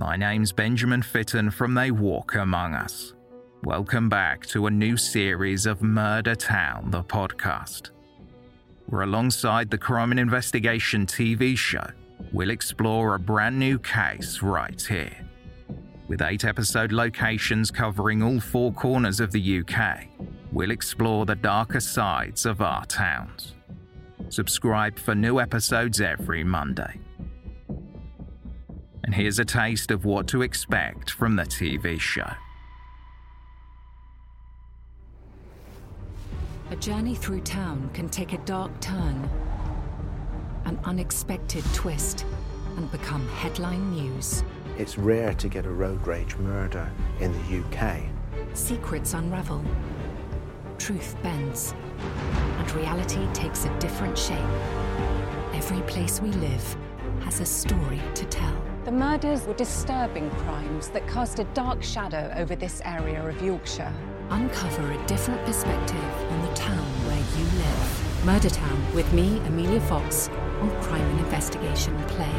My name's Benjamin Fitton from They Walk Among Us. Welcome back to a new series of Murder Town, the podcast. We're alongside the Crime and Investigation TV show. We'll explore a brand new case right here. With eight episode locations covering all four corners of the UK, we'll explore the darker sides of our towns. Subscribe for new episodes every Monday. And here's a taste of what to expect from the TV show. A journey through town can take a dark turn, an unexpected twist, and become headline news. It's rare to get a road rage murder in the UK. Secrets unravel, truth bends, and reality takes a different shape. Every place we live has a story to tell. The murders were disturbing crimes that cast a dark shadow over this area of Yorkshire. Uncover a different perspective on the town where you live. Murder Town with me, Amelia Fox, on Crime and Investigation Play.